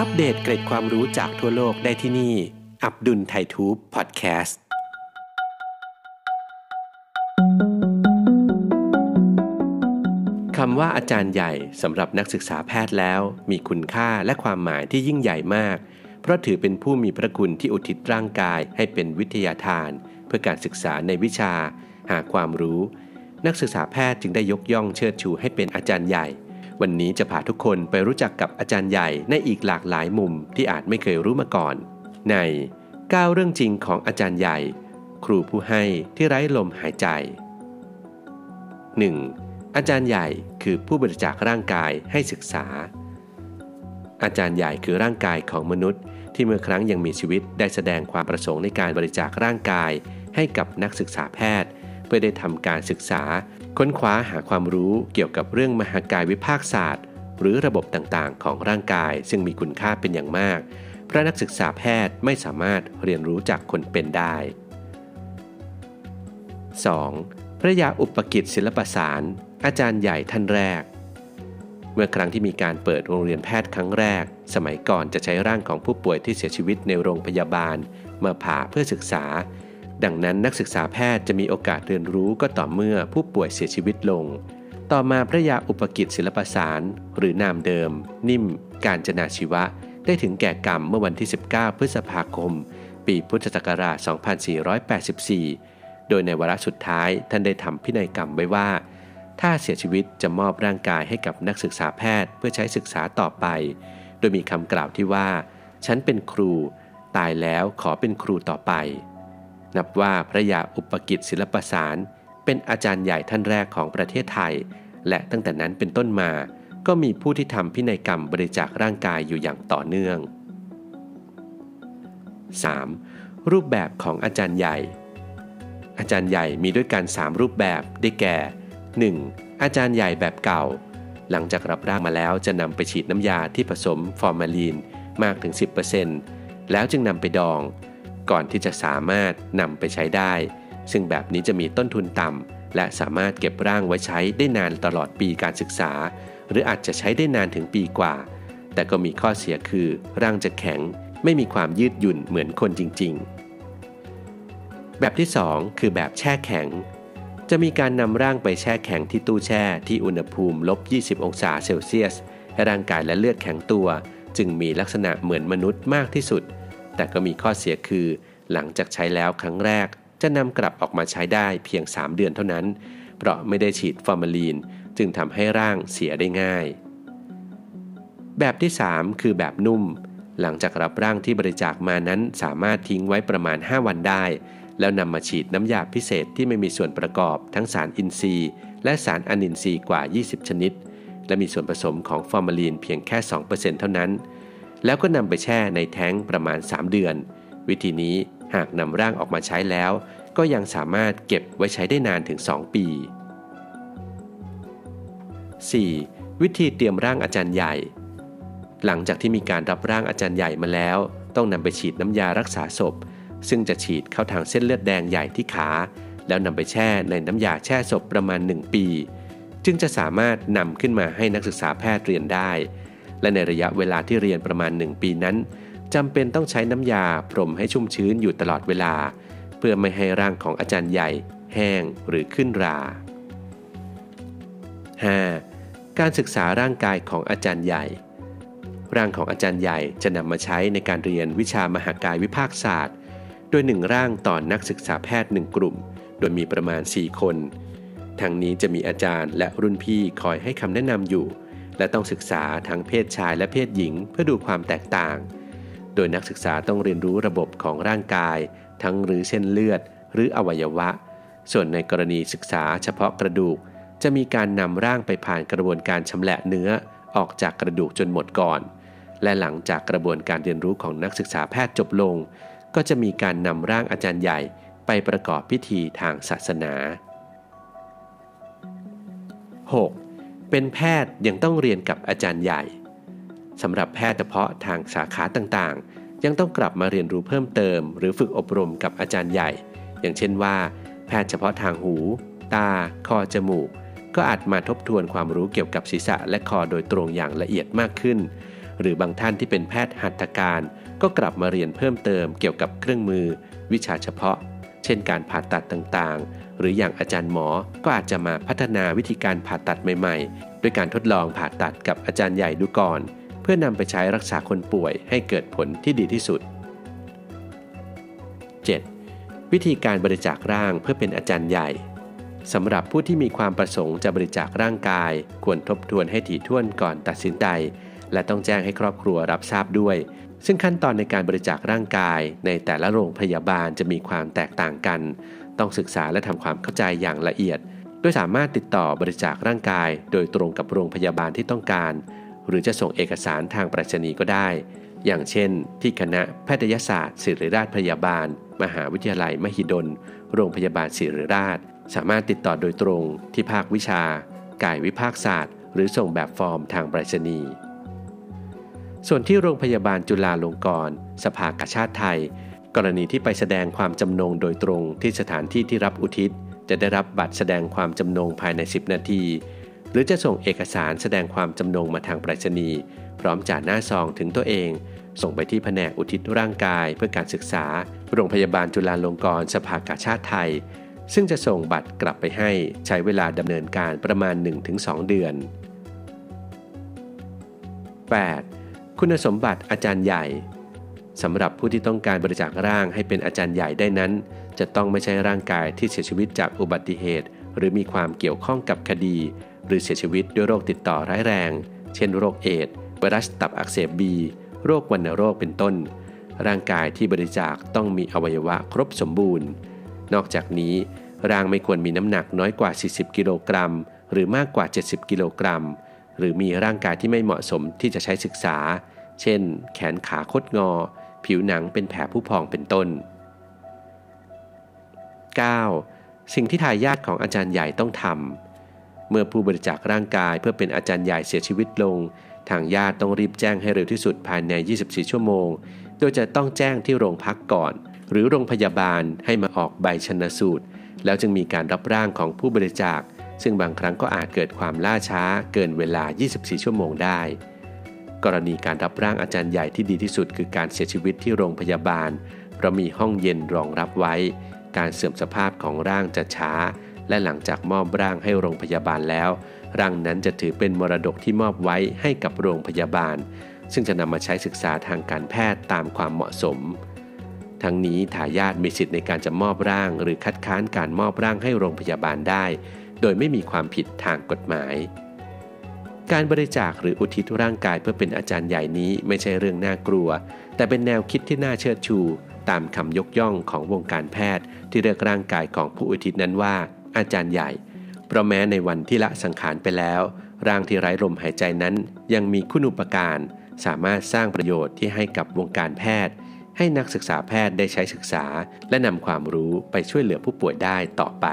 อัปเดตเกร็ดความรู้จากทั่วโลกได้ที่นี่ อับดุลไททูบพอดแคสต์ คำว่าอาจารย์ใหญ่สำหรับนักศึกษาแพทย์แล้ว มีคุณค่าและความหมายที่ยิ่งใหญ่มาก เพราะถือเป็นผู้มีพระคุณที่อุทิศร่างกายให้เป็นวิทยาทาน เพื่อการศึกษาในวิชา หาความรู้ นักศึกษาแพทย์จึงได้ยกย่องเชิดชูให้เป็นอาจารย์ใหญ่ วันนี้จะพาทุกคนไปรู้จักกับอาจารย์ใหญ่ในอีกหลากหลายมุมที่อาจไม่เคยรู้มาก่อน ใน 9 เรื่องจริงของอาจารย์ใหญ่ ครูผู้ให้ที่ไร้ลมหายใจ 1. อาจารย์ใหญ่คือผู้บริจาคร่างกายให้ศึกษา อาจารย์ใหญ่คือร่างกายของมนุษย์ ที่เมื่อครั้งยังมีชีวิตได้แสดงความประสงค์ในการบริจาคร่างกาย ให้กับนักศึกษาแพทย์ เพื่อได้ทำการศึกษา ค้นคว้าหาความรู้เกี่ยวกับเรื่องมหากายวิภาคศาสตร์ หรือระบบต่างๆ ของร่างกาย ซึ่งมีคุณค่าเป็นอย่างมาก เพราะนักศึกษาแพทย์ไม่สามารถเรียนรู้จากคนเป็นได้ 2. พระยาอุปกิจศิลปสาร อาจารย์ใหญ่ท่านแรก เมื่อครั้งที่มีการเปิดโรงเรียนแพทย์ครั้งแรก สมัยก่อนจะใช้ร่างของผู้ป่วยที่เสียชีวิตในโรงพยาบาล มาผ่าเพื่อศึกษา ดังนั้นนักศึกษาแพทย์จะมีโอกาสเรียนรู้ก็ต่อเมื่อผู้ป่วยเสียชีวิตลง ต่อมาพระยาอุปกิจศิลปสาร หรือนามเดิม นิ่ม การจนาชีวะ ได้ถึงแก่กรรมเมื่อวันที่ 19 พฤษภาคม ปีพุทธศักราช 2484 โดยในวาระสุดท้ายท่านได้ทำพินัยกรรมไว้ว่า ถ้าเสียชีวิตจะมอบร่างกายให้กับนักศึกษาแพทย์เพื่อใช้ศึกษาต่อไป โดยมีคำกล่าวที่ว่า ฉันเป็นครู ตายแล้วขอเป็นครูต่อไป นับว่าพระยาอุปกิจศิลปสาร เป็นอาจารย์ใหญ่ท่านแรกของประเทศไทย และตั้งแต่นั้นเป็นต้นมา ก็มีผู้ที่ทำพินัยกรรมบริจาคร่างกายอยู่อย่างต่อเนื่อง 3. รูปแบบของอาจารย์ใหญ่ อาจารย์ใหญ่มีด้วยกัน 3 รูปแบบได้แก่ 1. อาจารย์ใหญ่แบบเก่า หลังจากรับร่างมาแล้วจะนำไปฉีดน้ำยาที่ผสมฟอร์มาลีนมากถึง 10%แล้วจึงนำไปดอง ก่อนที่จะสามารถนำไปใช้ได้ ซึ่งแบบนี้จะมีต้นทุนต่ำและสามารถเก็บร่างไว้ใช้ได้นานตลอดปีการศึกษา หรืออาจจะใช้ได้นานถึงปีกว่า แต่ก็มีข้อเสียคือร่างจะแข็งไม่มีความยืดหยุ่นเหมือนคนจริง ๆ แบบที่ 2 คือแบบแช่แข็ง จะมีการนำร่างไปแช่แข็งที่ตู้แช่ที่อุณหภูมิลบ 20 องศาเซลเซียสให้ร่างกายและเลือดแข็งตัว จึงมีลักษณะเหมือนมนุษย์มากที่สุด แต่ก็มีข้อเสียคือ หลังจากใช้แล้วครั้งแรก จะนำกลับออกมาใช้ได้เพียง 3 เดือนเท่านั้น เพราะไม่ได้ฉีดฟอร์มาลีน จึงทำให้ร่างเสียได้ง่าย แบบที่ 3 คือแบบนุ่ม หลังจากรับร่างที่บริจาคมานั้นสามารถทิ้งไว้ประมาณ 5 วันได้ แล้วนำมาฉีดน้ำยาพิเศษที่ไม่มีส่วนประกอบทั้งสารอินทรีย์ และสารอนินทรีย์กว่า 20 ชนิด และมีส่วนผสมของฟอร์มาลีนเพียงแค่ 2%เท่านั้น แล้วก็นำไปแช่ในแท้งประมาณ 3 เดือน วิธีนี้หากนำร่างออกมาใช้แล้ว ก็ยังสามารถเก็บไว้ใช้ได้นานถึง 2 ปี 4. วิธีเตรียมร่างอาจารย์ใหญ่ หลังจากที่มีการรับร่างอาจารย์ใหญ่มาแล้ว ต้องนำไปฉีดน้ำยารักษาศพ ซึ่งจะฉีดเข้าทางเส้นเลือดแดงใหญ่ที่ขา แล้วนำไปแช่ในน้ำยาแช่ศพประมาณ 1 ปี จึงจะสามารถนำขึ้นมาให้นักศึกษาแพทย์เรียนได้ และในระยะเวลาที่เรียนประมาณ 1 ปีนั้นจำเป็นต้องใช้น้ำยาพรมให้ชุ่มชื้นอยู่ตลอดเวลา เพื่อไม่ให้ร่างของอาจารย์ใหญ่ แห้งหรือขึ้นรา 5. การศึกษาร่างกายของอาจารย์ใหญ่ ร่างของอาจารย์ใหญ่จะนำมาใช้ในการเรียนวิชามหากายวิภาคศาสตร์ โดยหนึ่งร่างต่อนนักศึกษาแพทย์หนึ่งกลุ่ม โดยมีประมาณ 4 คน ทั้งนี้จะมีอาจารย์และรุ่นพี่คอยให้คำแนะนำอยู่ และต้องศึกษาทั้งเพศชายและเพศหญิงเพื่อดูความแตกต่าง โดยนักศึกษาต้องเรียนรู้ระบบของร่างกาย ทั้งหรือเส้นเลือด หรืออวัยวะ ส่วนในกรณีศึกษาเฉพาะกระดูก จะมีการนำร่างไปผ่านกระบวนการชำแหละเนื้อออกจากกระดูกจนหมดก่อน และหลังจากกระบวนการเรียนรู้ของนักศึกษาแพทย์จบลง ก็จะมีการนำร่างอาจารย์ใหญ่ไปประกอบพิธีทางศาสนา 6. เป็นแพทย์ยังต้องเรียนกับอาจารย์ใหญ่สำหรับแพทย์เฉพาะทางสาขาต่างๆ ยังต้องกลับมาเรียนรู้เพิ่มเติม หรือฝึกอบรมกับอาจารย์ใหญ่ อย่างเช่นว่า แพทย์เฉพาะทางหู ตา คอจมูก ก็อาจมาทบทวนความรู้เกี่ยวกับศีรษะและคอโดยตรงอย่างละเอียดมากขึ้น หรือบางท่านที่เป็นแพทย์หัตถการ ก็กลับมาเรียนเพิ่มเติมเกี่ยวกับเครื่องมือ วิชาเฉพาะ ช่นการผ่าตัดต่างๆ หรืออย่างอาจารย์หมอก็อาจจะมาพัฒนาวิธีการผ่าตัดใหม่ๆ ด้วยการทดลองผ่าตัดกับอาจารย์ใหญ่ดูก่อน เพื่อนำไปใช้รักษาคนป่วยให้เกิดผลที่ดีที่สุด 7. วิธีการบริจาคร่างเพื่อเป็นอาจารย์ใหญ่สำหรับผู้ที่มีความประสงค์จะบริจาคร่างกาย ควรทบทวนให้ถี่ถ้วนก่อนตัดสินใจ และต้องแจ้งให้ครอบครัวรับทราบด้วย ซึ่งขั้นตอนในการบริจาคร่างกายในแต่ละโรงพยาบาลจะมีความแตกต่างกัน ต้องศึกษาและทำความเข้าใจอย่างละเอียด โดยสามารถติดต่อบริจาคร่างกาย โดยตรงกับโรงพยาบาลที่ต้องการ หรือจะส่งเอกสารทางไปรษณีย์ก็ได้ อย่างเช่น ที่คณะแพทยศาสตร์ศิริราชพยาบาล มหาวิทยาลัยมหิดล โรงพยาบาลศิริราช สามารถติดต่อโดยตรงที่ภาควิชา กายวิภาคศาสตร์ หรือส่งแบบฟอร์มทางไปรษณีย์ ส่วนที่โรงพยาบาลจุฬาลงกรณ์สภากาชาติไทย กรณีที่ไปแสดงความจำนงโดยตรงที่สถานที่ที่รับอุทิศ จะได้รับบัตรแสดงความจำนงภายใน 10 นาที หรือจะส่งเอกสารแสดงความจำนงมาทางไปรษณีย์พร้อมจ่าหน้าซองถึงตัวเอง ส่งไปที่แผนกอุทิศร่างกายเพื่อการศึกษา โรงพยาบาลจุฬาลงกรณ์สภากาชาติไทย ซึ่งจะส่งบัตรกลับไปให้ใช้เวลาดำเนินการประมาณ 1-2 เดือน 8. คุณสมบัติอาจารย์ใหญ่สำหรับผู้ที่ต้องการบริจาคร่างให้เป็นอาจารย์ใหญ่ได้นั้น จะต้องไม่ใช่ร่างกายที่เสียชีวิตจากอุบัติเหตุ หรือมีความเกี่ยวข้องกับคดี หรือเสียชีวิตด้วยโรคติดต่อร้ายแรง เช่นโรคเอดไวรัสตับอักเสบบีโรควัณโรคเป็นต้น ร่างกายที่บริจาคต้องมีอวัยวะครบสมบูรณ์ นอกจากนี้ ร่างไม่ควรมีน้ำหนักน้อยกว่า 40 กิโลกรัม หรือมากกว่า 70 กิโลกรัม หรือมีร่างกายที่ไม่เหมาะสมที่จะใช้ศึกษา เช่น แขนขาคดงอ ผิวหนังเป็นแผลผู้พองเป็นต้น 9. สิ่งที่ทายาทของอาจารย์ใหญ่ต้องทำเมื่อผู้บริจาคร่างกายเพื่อเป็นอาจารย์ใหญ่เสียชีวิตลง ทางญาติต้องรีบแจ้งให้เร็วที่สุดภายใน 24 ชั่วโมง โดยจะต้องแจ้งที่โรงพักก่อน หรือโรงพยาบาลให้มาออกใบชนสูตร แล้วจึงมีการรับร่างของผู้บริจาค ซึ่งบางครั้งก็อาจเกิดความล่าช้าเกินเวลา 24 ชั่วโมงได้ กรณีการรับร่างอาจารย์ใหญ่ที่ดีที่สุด คือการเสียชีวิตที่โรงพยาบาลเพราะมีห้องเย็นรองรับไว้ การเสื่อมสภาพของร่างจะช้า และหลังจากมอบร่างให้โรงพยาบาลแล้ว ร่างนั้นจะถือเป็นมรดกที่มอบไว้ให้กับโรงพยาบาล ซึ่งจะนำมาใช้ศึกษาทางการแพทย์ตามความเหมาะสมทั้งนี้ทายาทมีสิทธิ์ในการจะมอบร่าง หรือคัดค้านการมอบร่างให้โรงพยาบาลได้ โดยไม่มีความผิดทางกฎหมาย การบริจาคหรืออุทิศร่างกายเพื่อเป็นอาจารย์ใหญ่นี้ไม่ใช่เรื่องน่ากลัว แต่เป็นแนวคิดที่น่าเชิดชู ตามคำยกย่องของวงการแพทย์ ที่เรียกร่างกายของผู้อุทิศนั้นว่า อาจารย์ใหญ่ เพราะแม้ในวันที่ละสังขารไปแล้ว ร่างที่ไร้ลมหายใจนั้น ยังมีคุณอุปการ สามารถสร้างประโยชน์ที่ให้กับวงการแพทย์ให้นักศึกษาแพทย์ได้ใช้ศึกษา และนำความรู้ไปช่วยเหลือผู้ป่วยได้ต่อไป